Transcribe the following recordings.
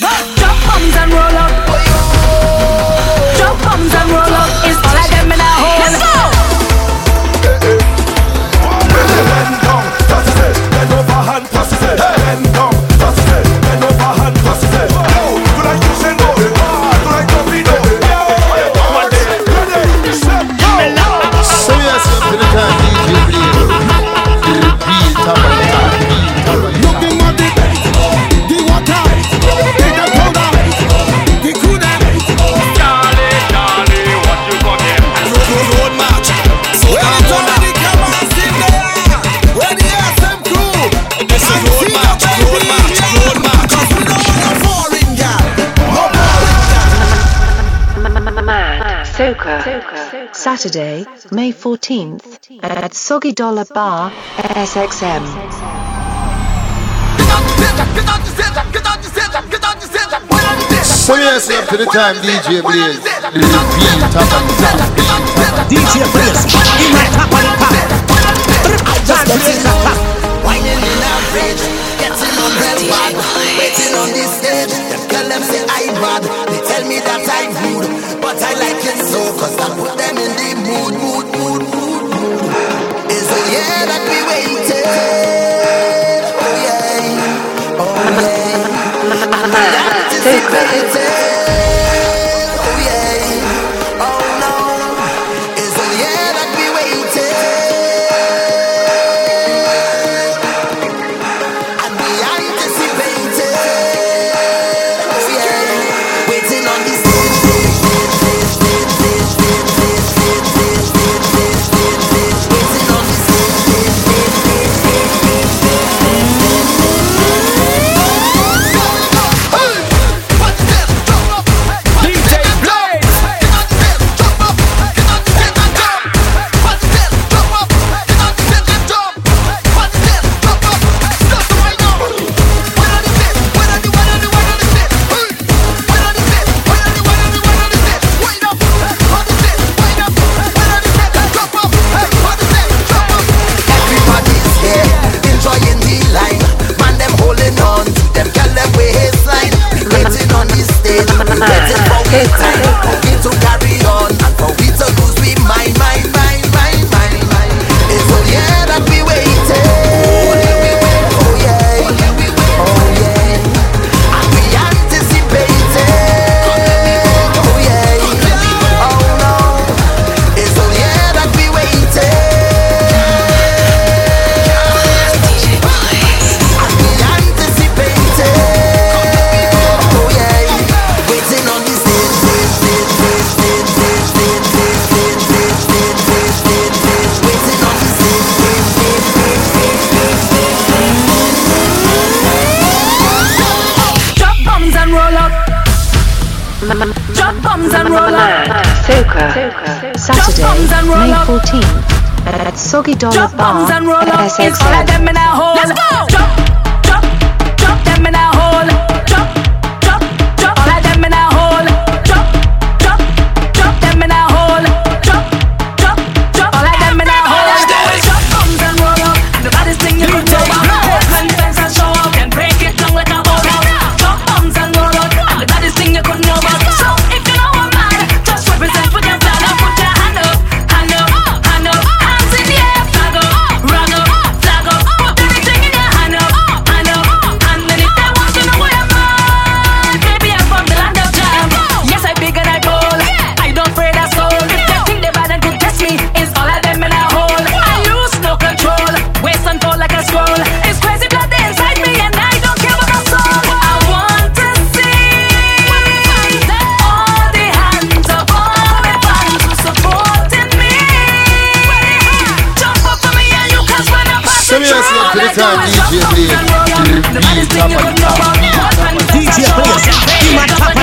Go! 14th at Soggy Dollar Bar, SXM. So yes, up to the time DJ Blaze, the beat top and top. DJ Blaze, in my top top. Just in a bridge, getting on waiting on this stage. Them them say I bad, they tell me that I'm rude, but I like it I put them in the mood, mood, mood. Take that. time, DJ Blaze. DJ Blaze. DJ Blaze.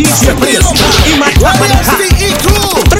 DJ Preso e Maguapana.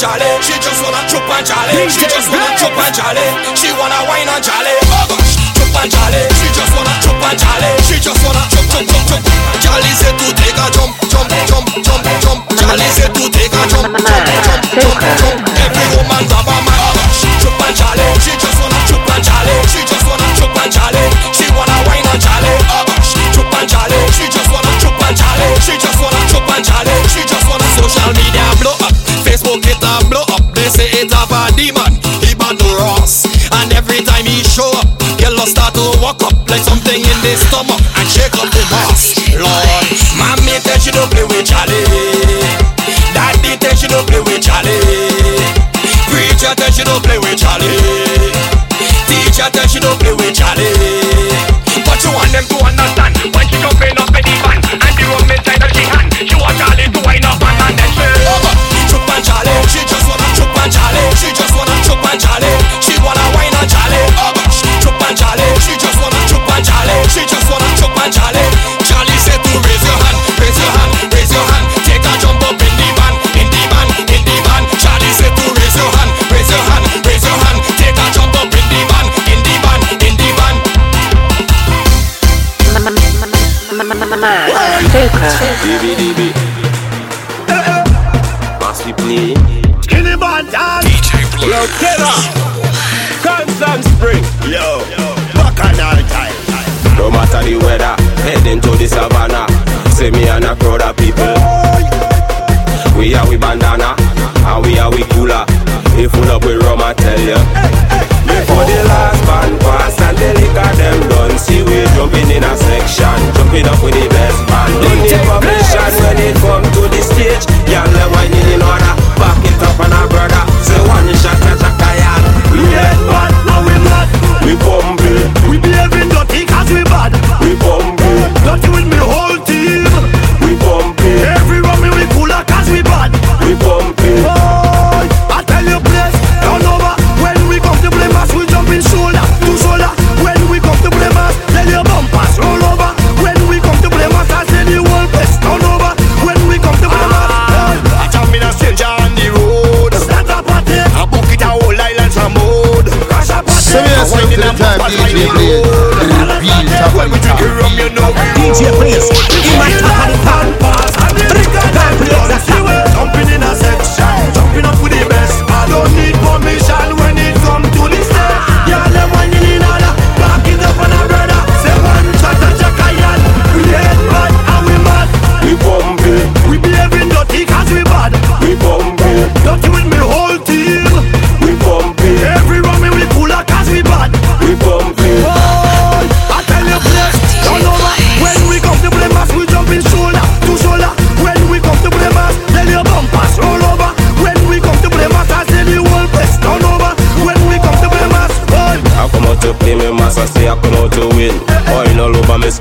jolly. She just wanna trip and jolly. She just wanna trip and jolly. She wanna wine and jolly. Oh and jolly. She just wanna trip and jolly. She just wanna jump, jump, jump, jump. Jolly said to take a jump, jump, jump, jump, jump. Jolly said to take a jump, jump, jump, jump. Every woman love a man. Buck up like something in the stomach and shake up the boss. Lord, mommy thinks she don't play with Charlie. Daddy thinks she don't play with Charlie. Preacher thinks she don't play with Charlie. Teacher thinks she don't play with Charlie.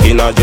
in a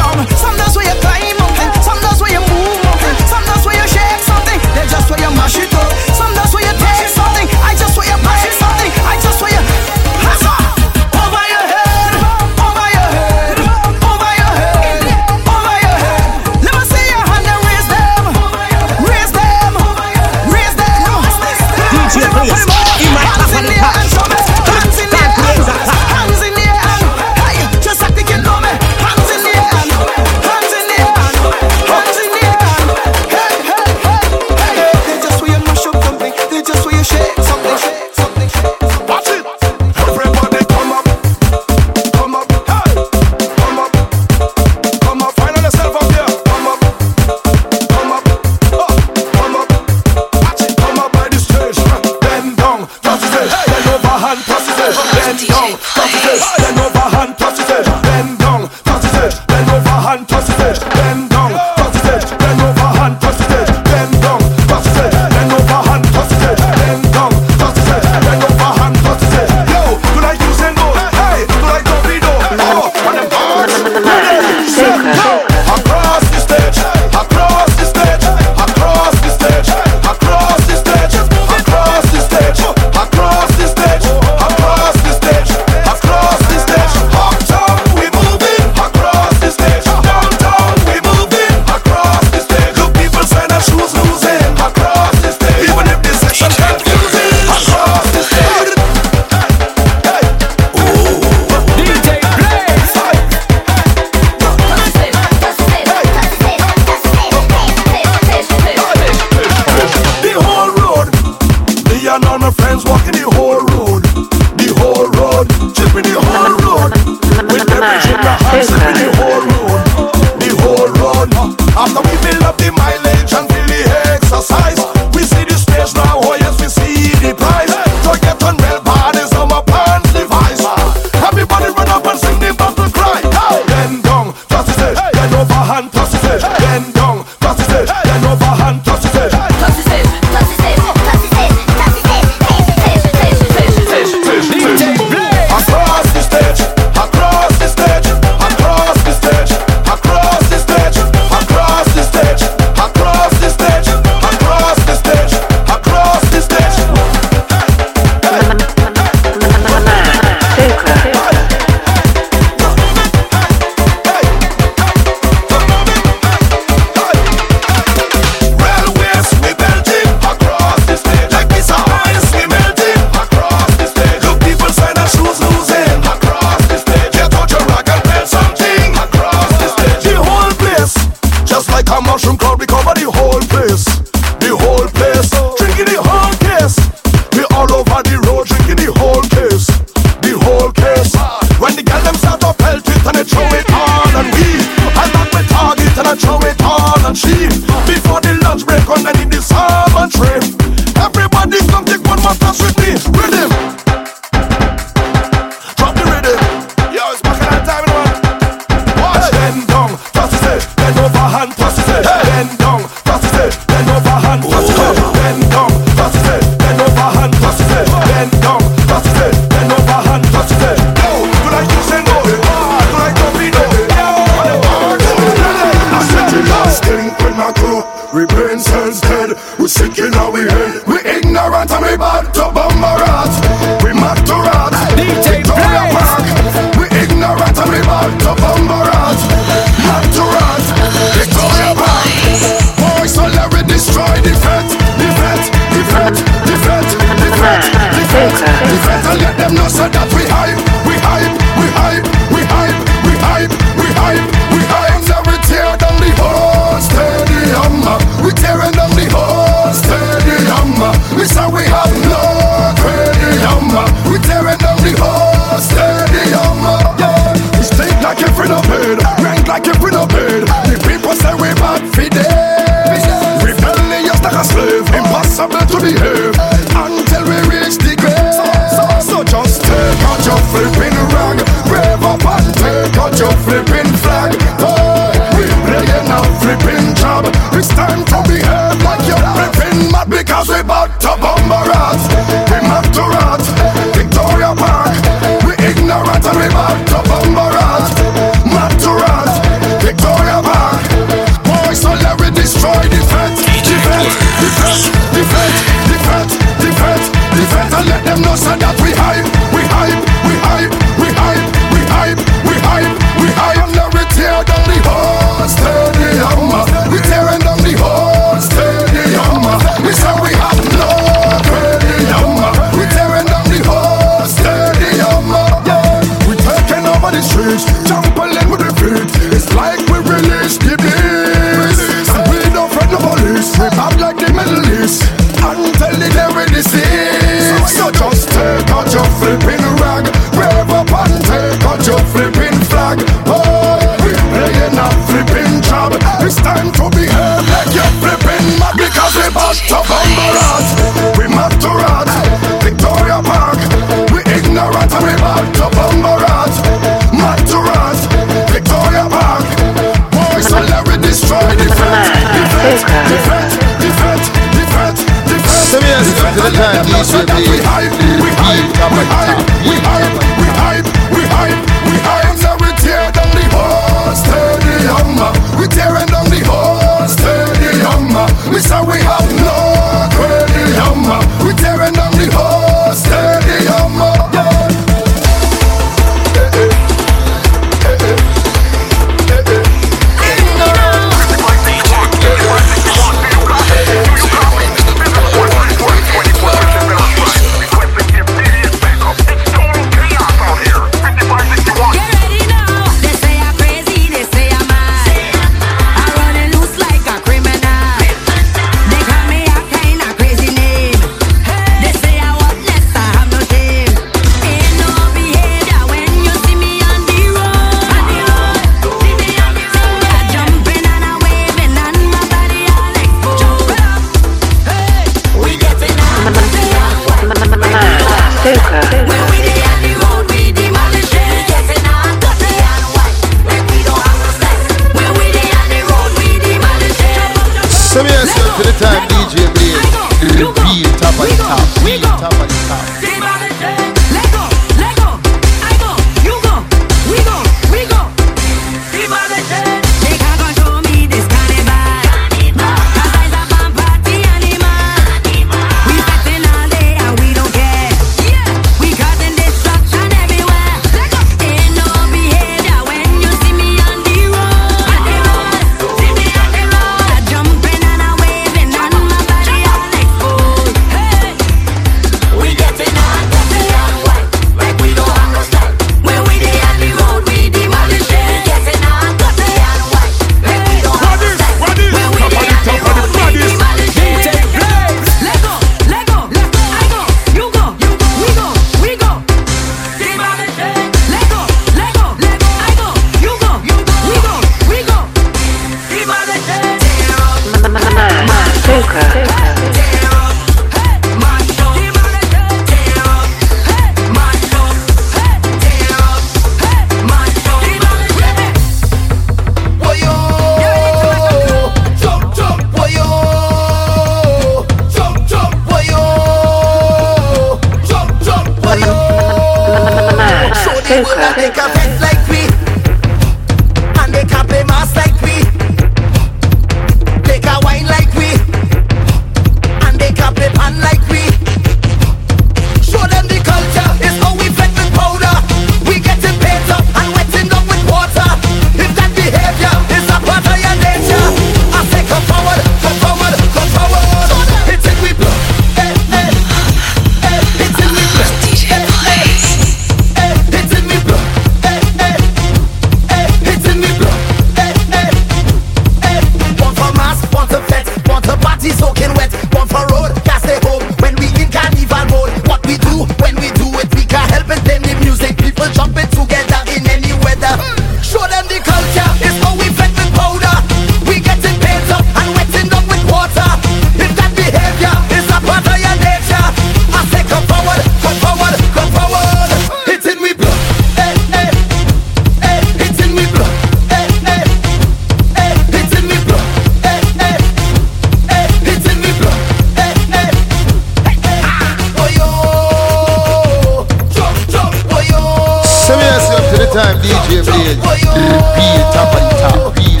time DJ Blaze. Real top and top, real.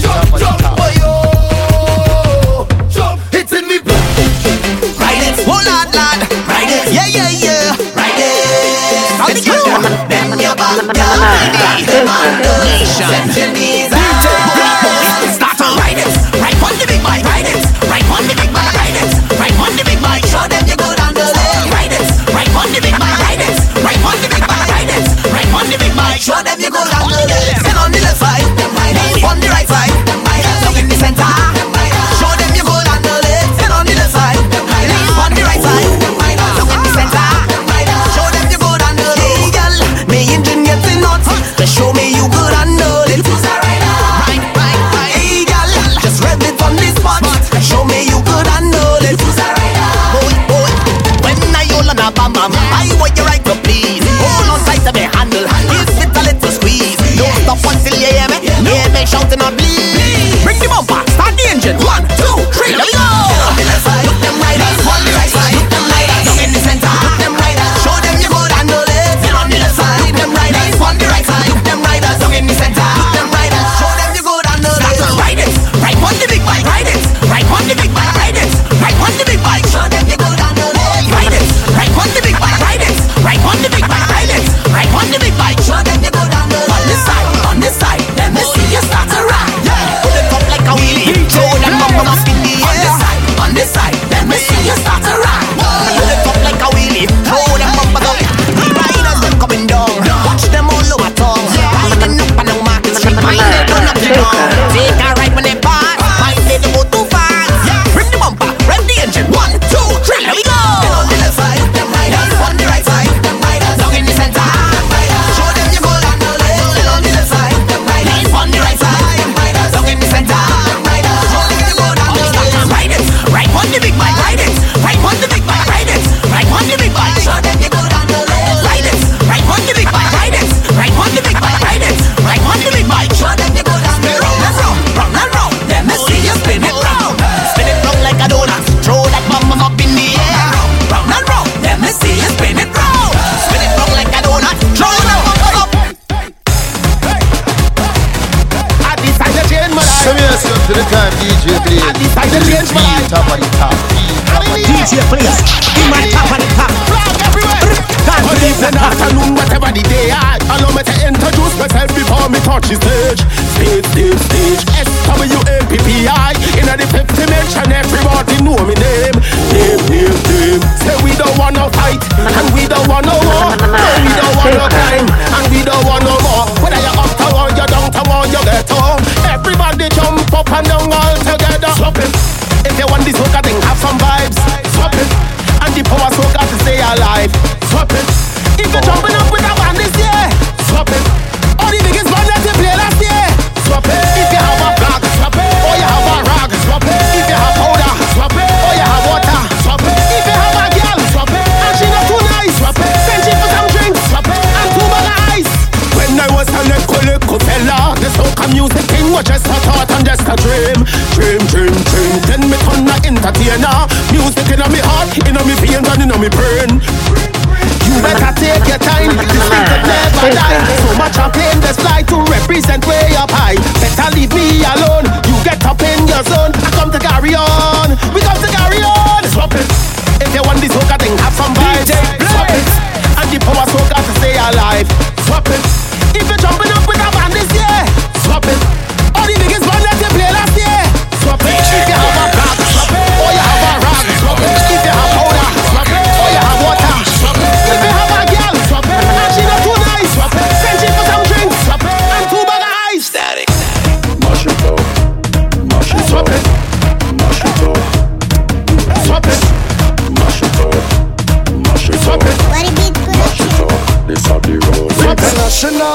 It's in me. Ride it, lad, lad. Ride it, yeah, yeah, yeah. Ride it. right side.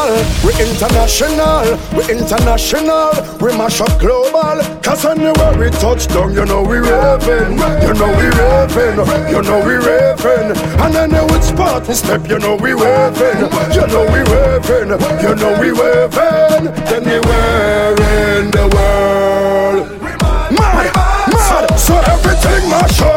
We international, we international, we mash up global. Cause anywhere we touch down, you know we raving, you know we raving, you know we raving. And anywhere it's part we step, you know we waving, you know we waving, you know we waving. Anywhere in the world, mad, mad. So everything mash up.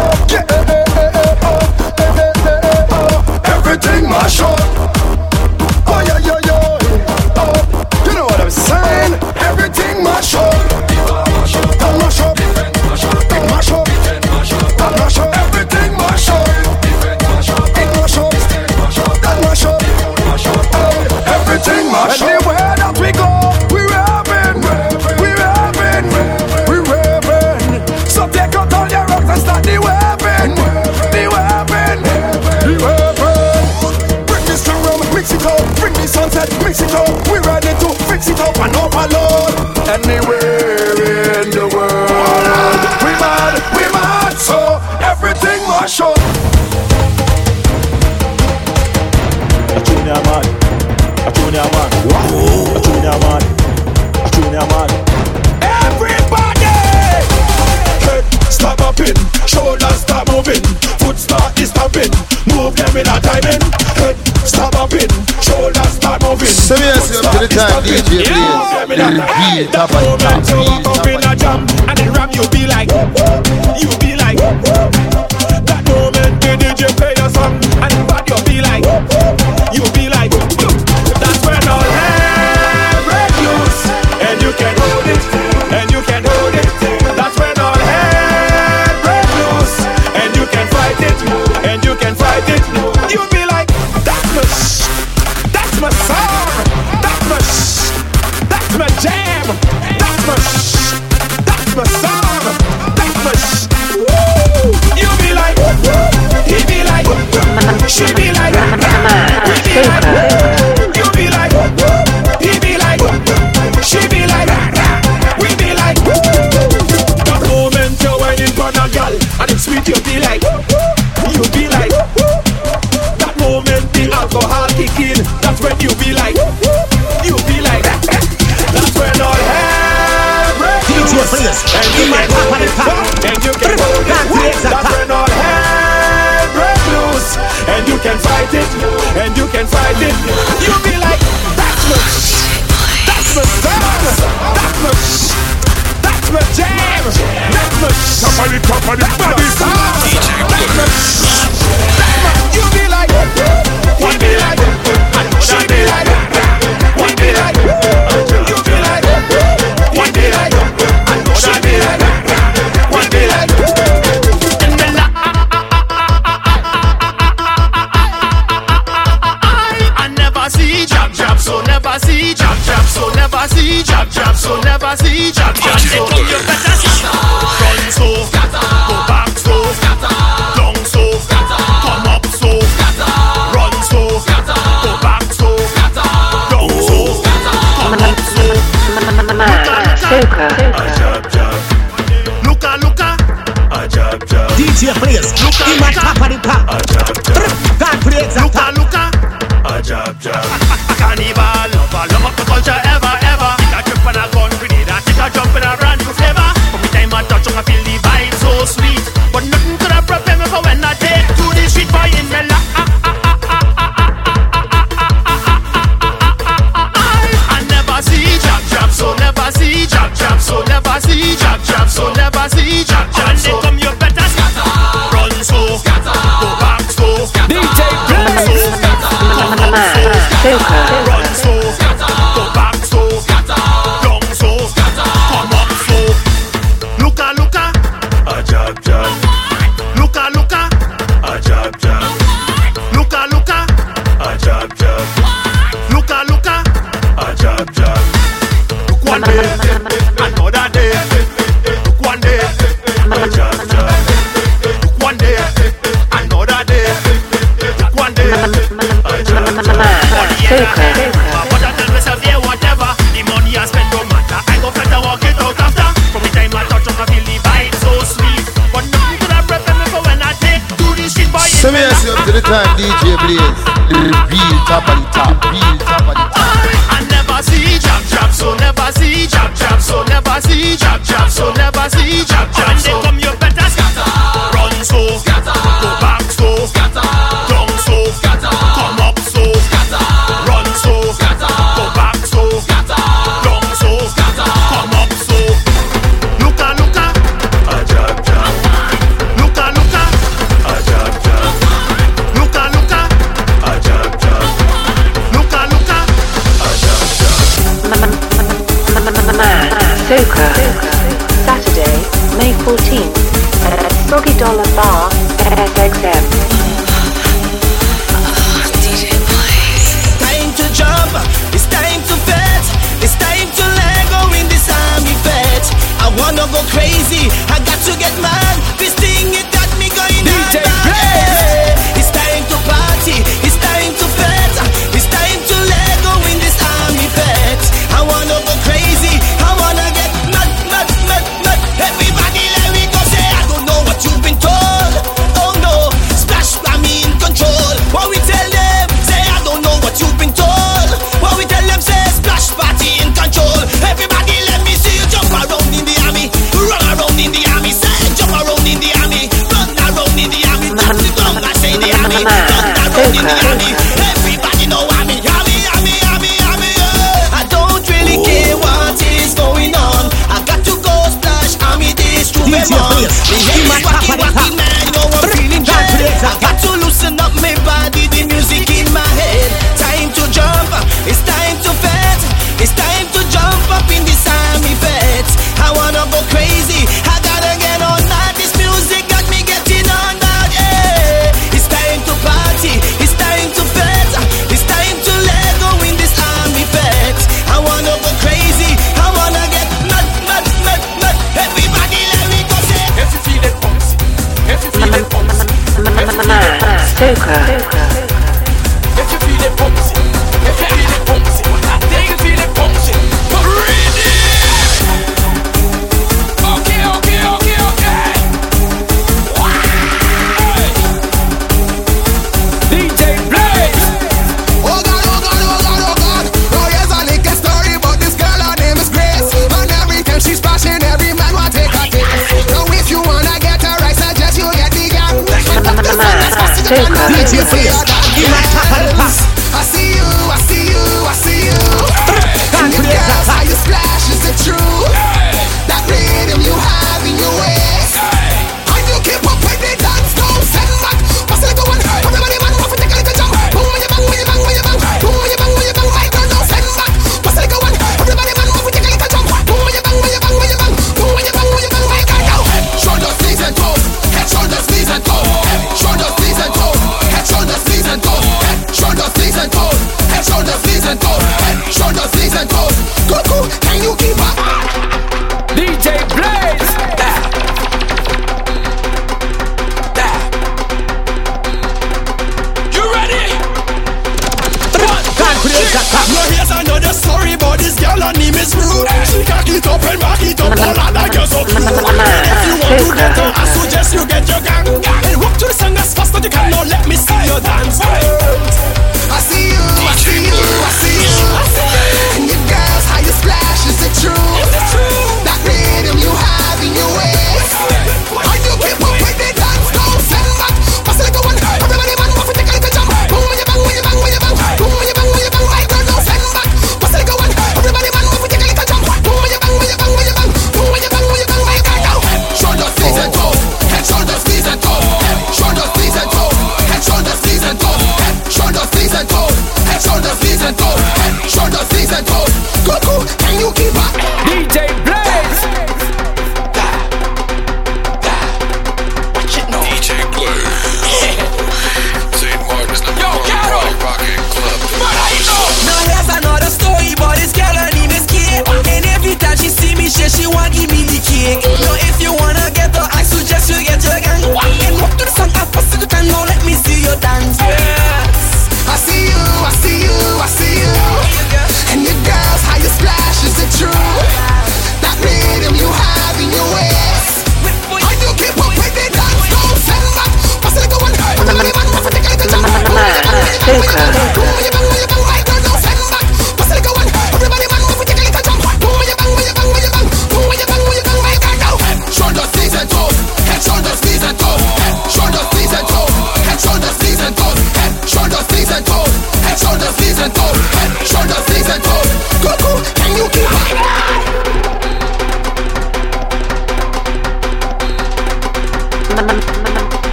mash up. A a. Everybody, head stop popping, shoulders stop moving, foot start is stopping, move them in a timing. Head stop popping, shoulders stop moving. So we are still the time DJ plays. Hey, that moment you are up in a and the rap you be like, you be like your son and bad you be like. for the be like One be like One be like One be like She be See jab jab, so never see jab jab, so never see jab jab, so never see jab. Soca, Saturday, May 14th, at Soggy Dollar Bar, SXM. Oh, DJ time to jump, it's time to bet, it's time to let go in this army. I wanna go crazy, I got to get mad. This 今 Okay. shake. DJ face. My. I see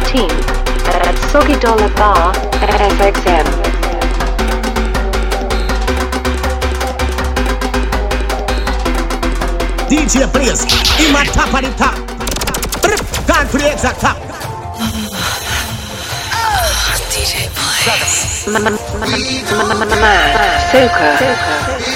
2014 at Soggy Dollar Bar, SXM. DJ Blaze, in my top of the top. Gone to the exact top. DJ Blaze. Soca.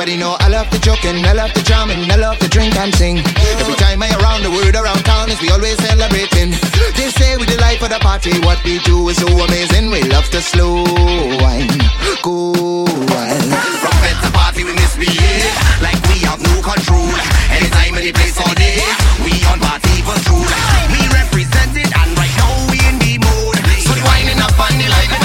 Everybody know I love the joking, I love the drumming, I love the drink and sing. Every time I around the world, around town, is we always celebrating. They say we the life of the party, what we do is so amazing. We love to slow wine, cool wine. From bed to party, we misbehave like we have no control. Anytime, any place, all day, we on party for true. We represent it and right now we in the mood. So winding up on the line.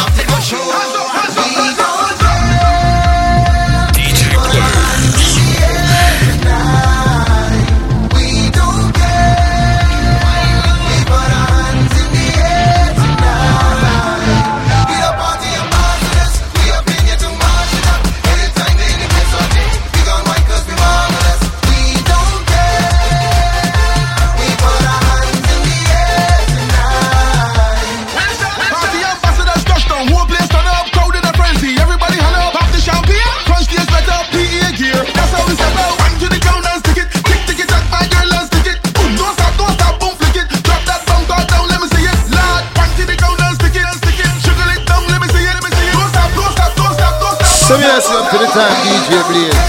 Moçambique, Blitz.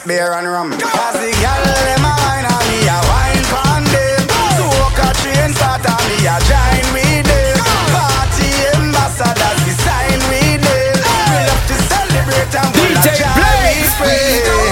up beer and rum. Cause the gal a wine on me, a wine pon a train start on me, a join. Party ambassadors, we sign. We love to celebrate and we DJ join.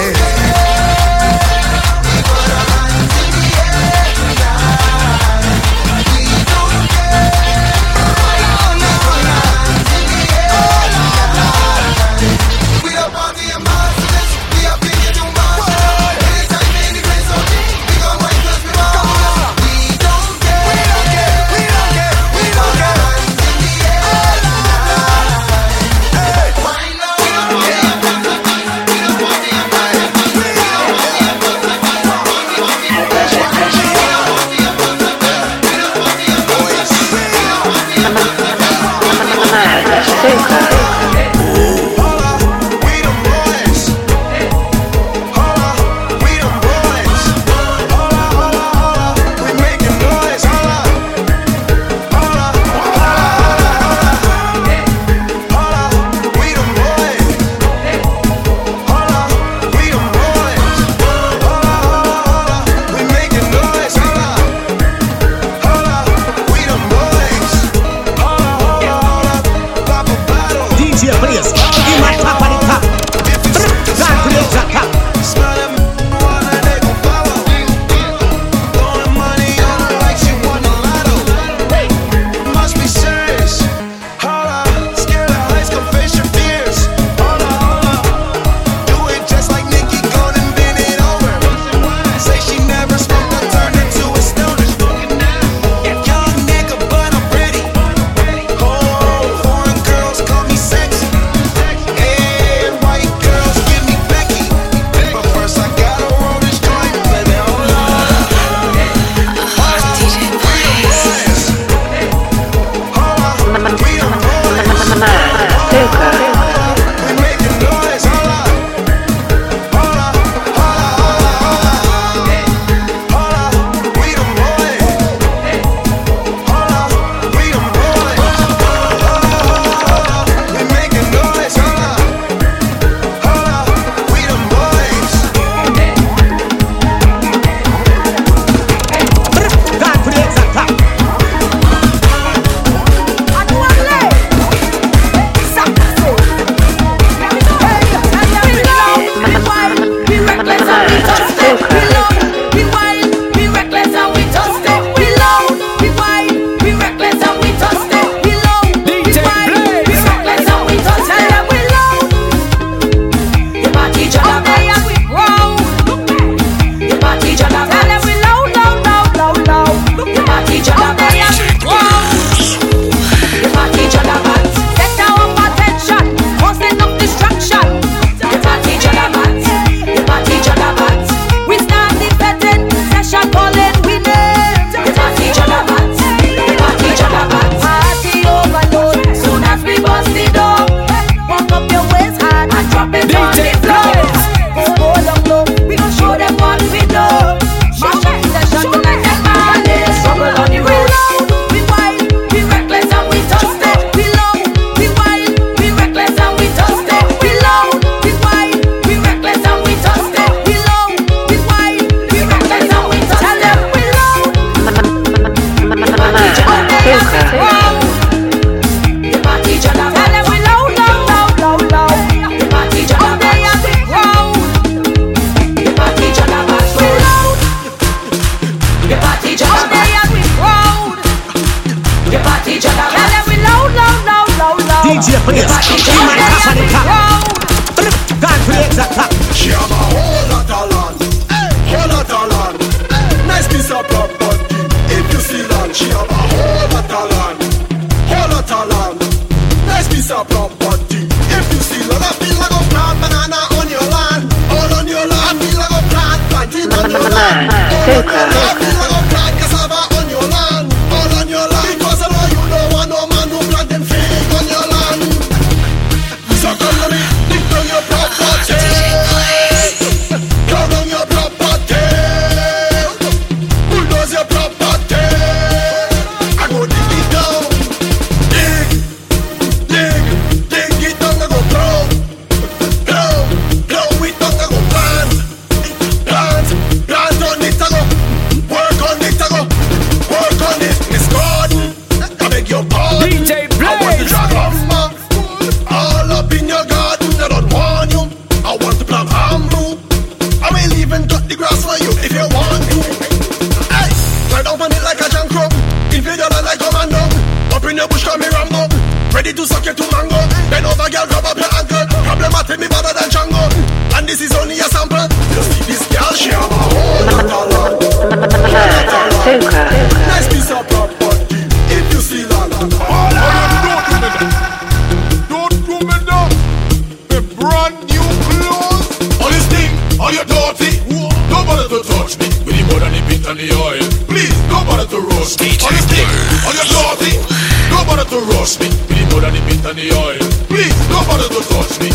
Roast me. We more than the meat and the oil. Please, no bother to touch me.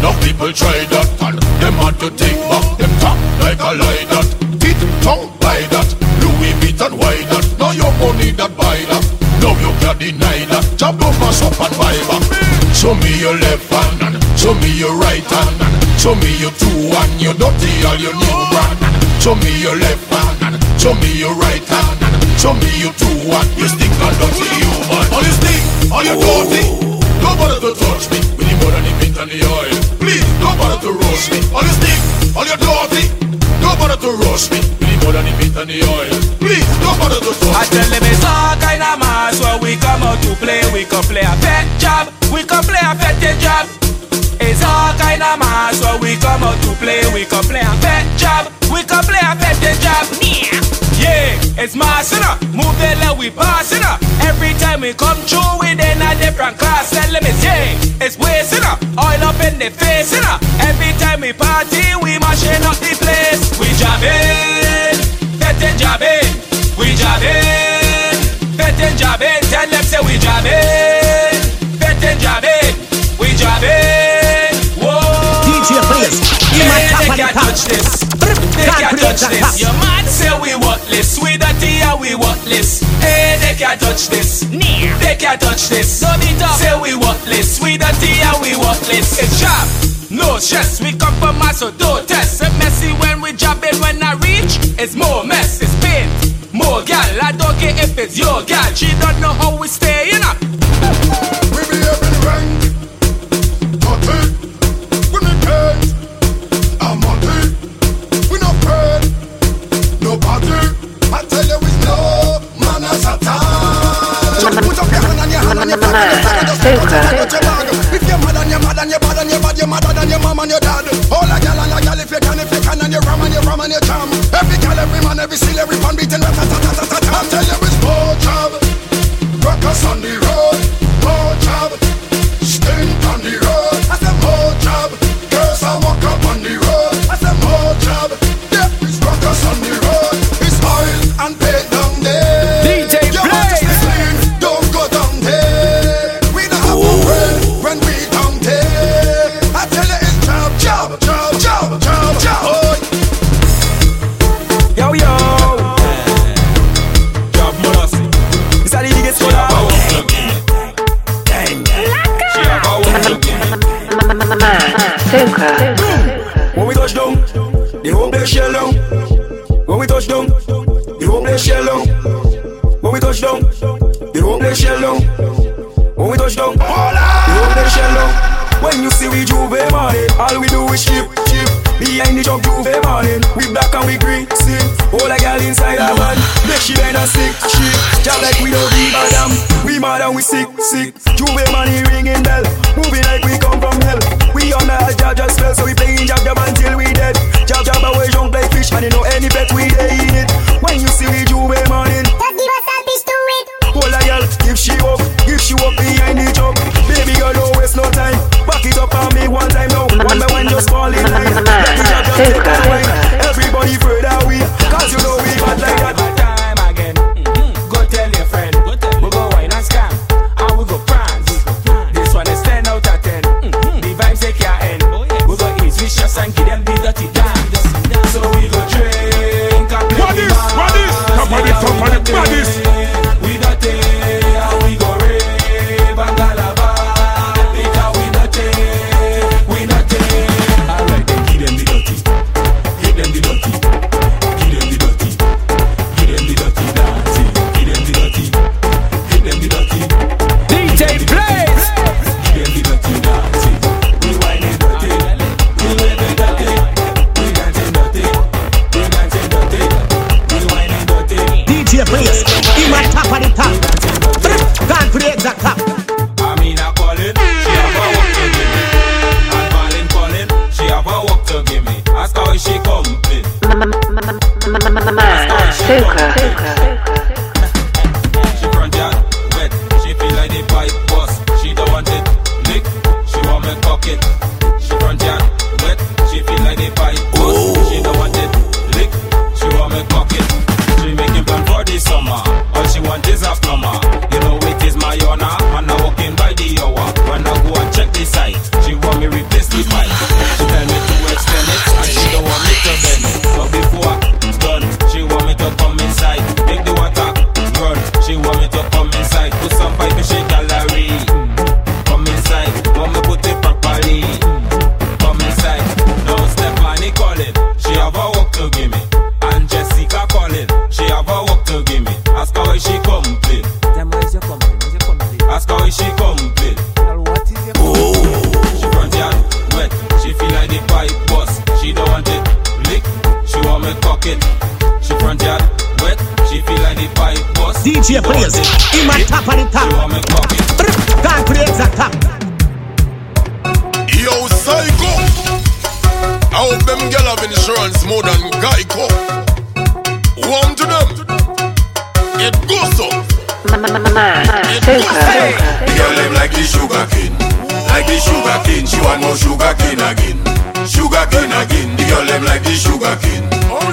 Now people try that and them want to take back them talk like a lie that. Teeth, tongue, by that. Louis Vuitton, why that? Now your money that buy that. Now you can't deny that. Chop up mass up and buy back. Show me your left hand and show me your right hand and show me your two and your dirty all your new brand. Show me your left hand and show me your right hand and show me your two and your stick and dirty human. On your stick, on your dirty. Don't bother to touch me with the more than the meat and the oil. Please, don't bother to roast me. On your stick, on your dirty. Don't bother to roast me with the more than the meat and the oil. Please, don't bother to touch me. I tell them it's all kind of mass where we come out to play. We can play a pet job, we can play a petty job. It's all kind of mass where we come out to play. We can play a pet job, we can play a petty job. Yeah, it's mass, you know. Move the leg, we pass, you know. Every time we come through, we in a different class. Tell them it's yeah, it's you know. Oil up in the face, you know. Every time we party, we mashing up the place. We jabbing, petty jabbing. We jabbing, petting jabbing. Tell them say we jabbing, petting jabbing. We jabbing. Whoa. DJ in my Yeah, top they can't touch this. They can't touch this. Your man say we worthless. We dirty and we worthless. Hey, they can't touch this. They can't touch this. No beat up. Say we worthless. We dirty and we worthless. It's job. No stress. We come from mass, so don't test. It's messy when we jab it. When I reach, it's more mess. It's pain. More gal. I don't care if it's your gal. She don't know how we stay, you know.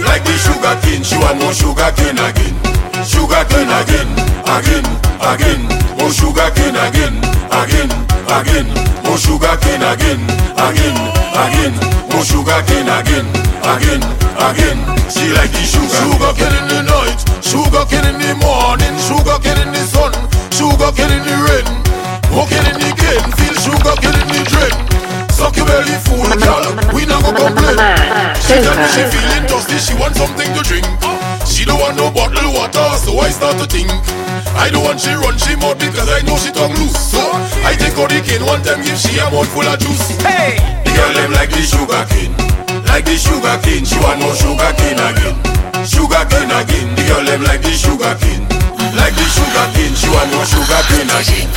Like the sugar cane. She want more sugar cane again, sugar cane again, again, again. More sugar cane again, again, again. More sugar cane again, again, again. More sugar cane again, again, again. She like the sugar, Sugar cane in the night, sugar cane in the morning, sugar cane in the sun, sugar cane in the rain. Walking in the game, feel sugar cane in the drain. Suck your belly full, girl. We not go complain. She tell me she feeling thirsty, she want something to drink. She don't want no bottled water, so I start to think. I don't want she run she mouth because I know she tongue loose. So I take out the cane one time, give she a mouth full of juice. Hey, the girl them like the sugar cane, like the sugar cane. She want more sugar cane again, sugar cane again. The girl them like the sugar cane, like the sugar cane. She want more sugar cane again,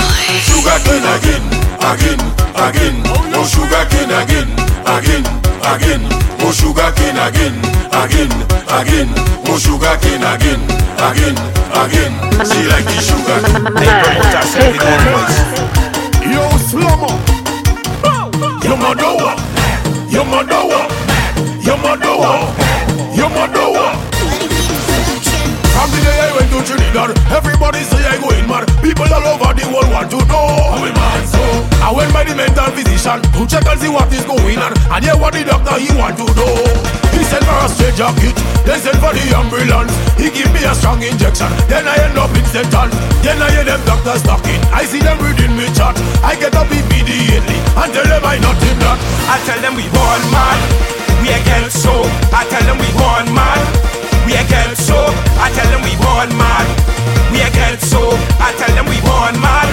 sugar cane again, again, again. More sugar cane again, again, again. More sugar cane again, again, again. More sugar cane again, again, again. She like the sugar. cane. Yo, slummer. Yo, Madowa. Yo, Madowa. Yo, Madowa. Yo, Madowa. The day I went to Trinidad, everybody say I going mad. People all over the world want to know how we man so. I went by the mental physician to check and see what is going on, and hear what the doctor he want to know. He sent for a straight jacket, then sent for the ambulance. He give me a strong injection, then I end up in Satan. Then I hear them doctors talking, I see them reading me chart. I get up immediately and tell them I not him that. I tell them we born mad, we against so. I tell them we born mad, we against so. I tell them we born mad, we against so. I tell them we born mad,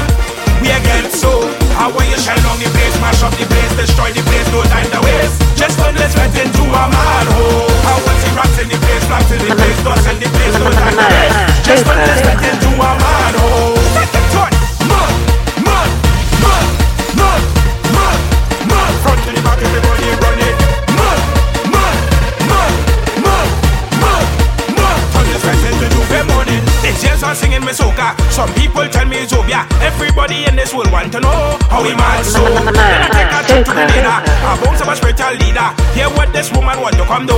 we against so. How will you shine on the place, mash up the place, destroy the place, no time to waste. Just don't let's into a mad hole. How was he rats in the place, flags in the place, dust in the place, no time to waste. Just don't let's get into how we mad so. Then I take. I up leader. What this woman want to come do.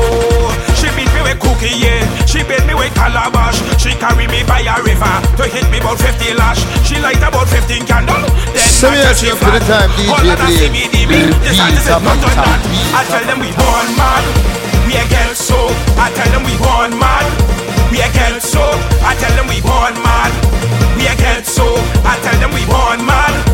She beat me with cookie, yeah. She beat me with calabash. She carry me by a river to hit me about 50 lash. She light about 15 candle. Then to the time, DJ. Little This is not on on that. I tell them we born mad. We so. I tell them we born mad. We so. I tell them we born mad. We so. I tell them we born mad.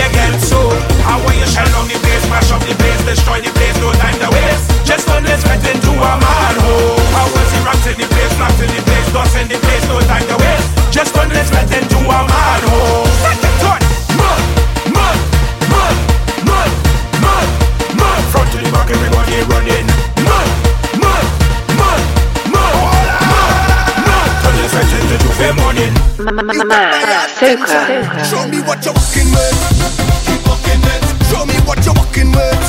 We against so. How will you shell on the place, mash up the place, destroy the place, no time to waste. Just don't let's get into a mad hole. How was he rocks in the place, flags in the place, dust in the place, no time to waste. Just don't let's get into a mad hole. Turn, mud, mud, mud, mud, mud, mud. Front to the back, everybody running. Mud, mud, mud, mud, mud. Turn this right into J'ouvert morning. Show me what you're walking with. Keep walking it. Show me what you're walking with.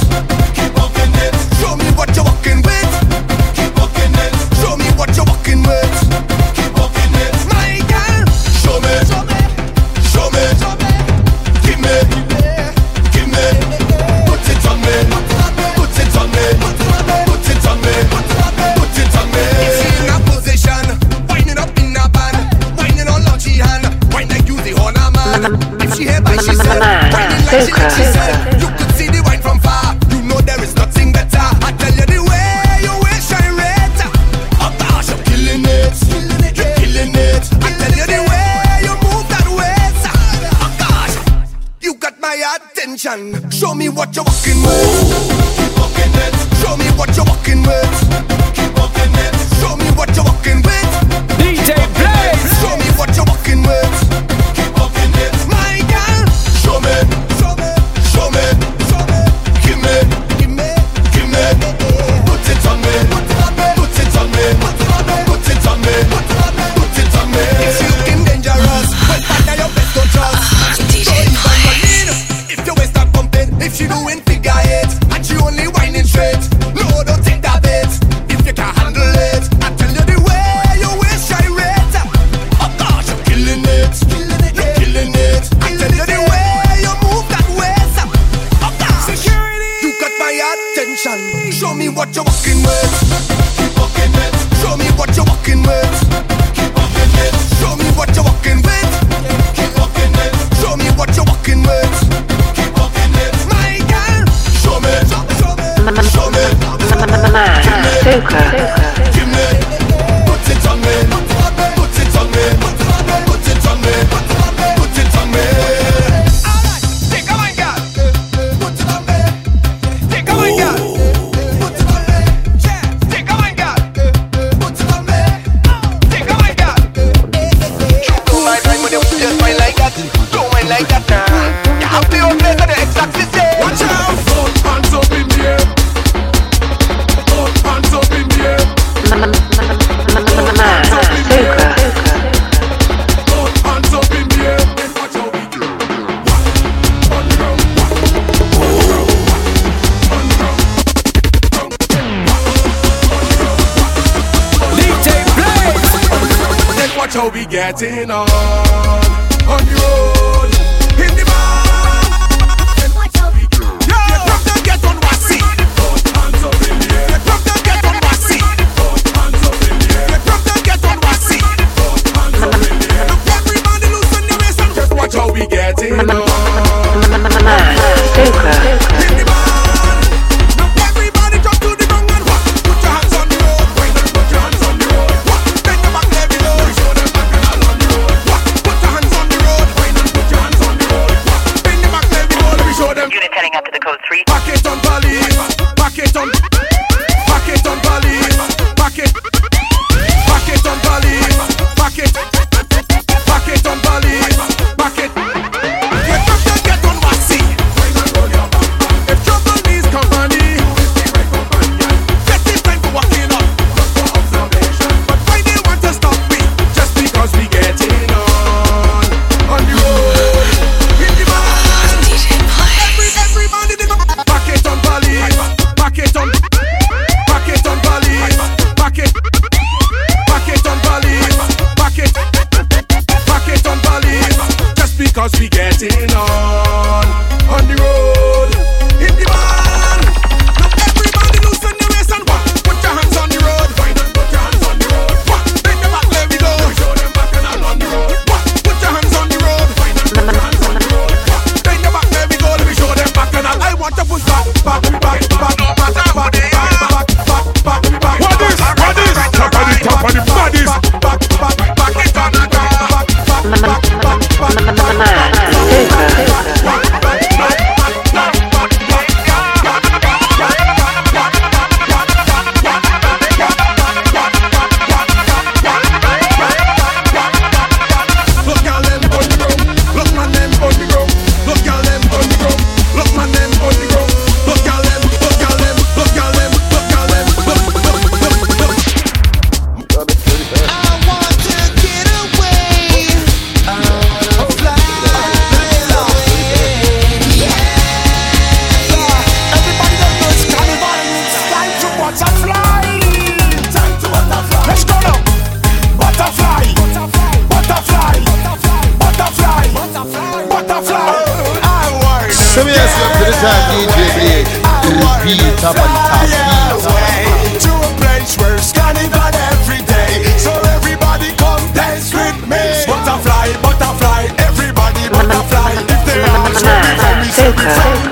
Keep walking it. Show me what you're walking with. She said, you could see the wine from far. You know there is nothing better. I tell you the way you gosh, you're killing it. You're killing it. I tell you the way you move. Oh you got my attention. Show me what you're walking with. Keep walking it. Show me what you're walking with. Yes, up to the time, DJ top. To a place where carnival every day. So everybody come dance with me. Butterfly, butterfly, everybody butterfly. If they ask me.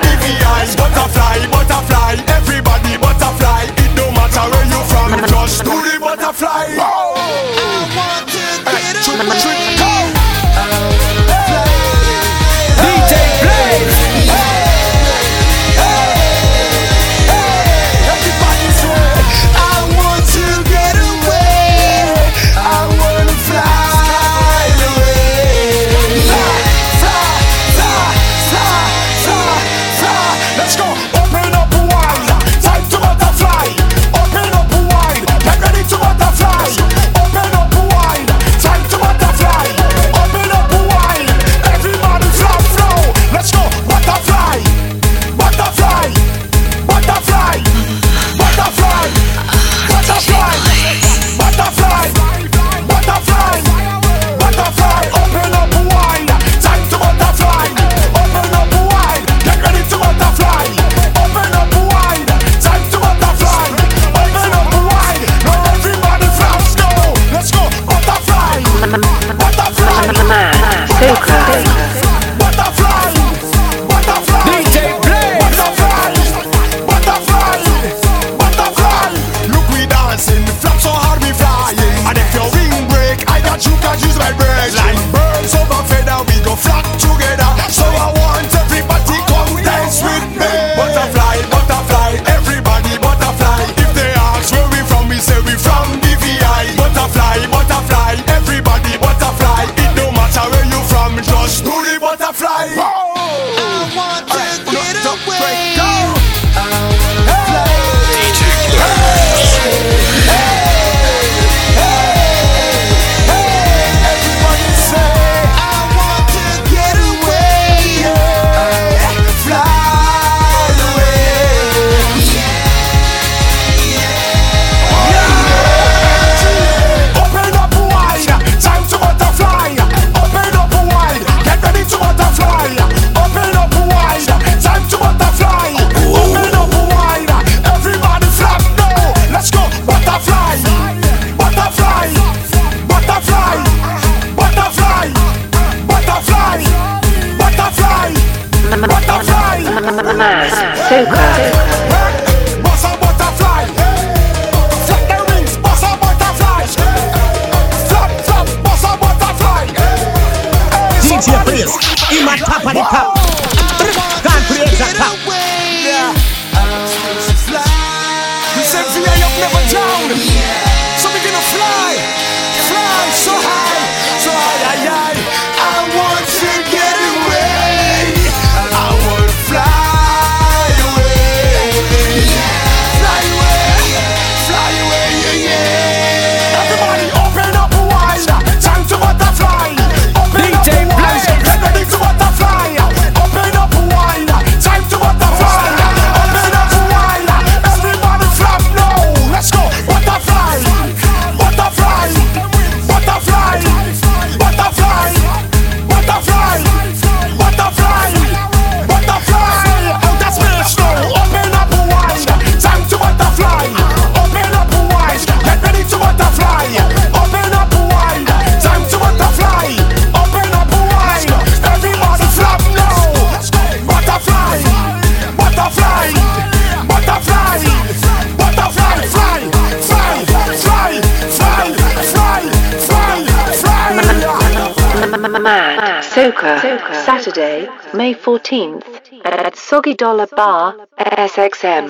Dollar Bar, SXM.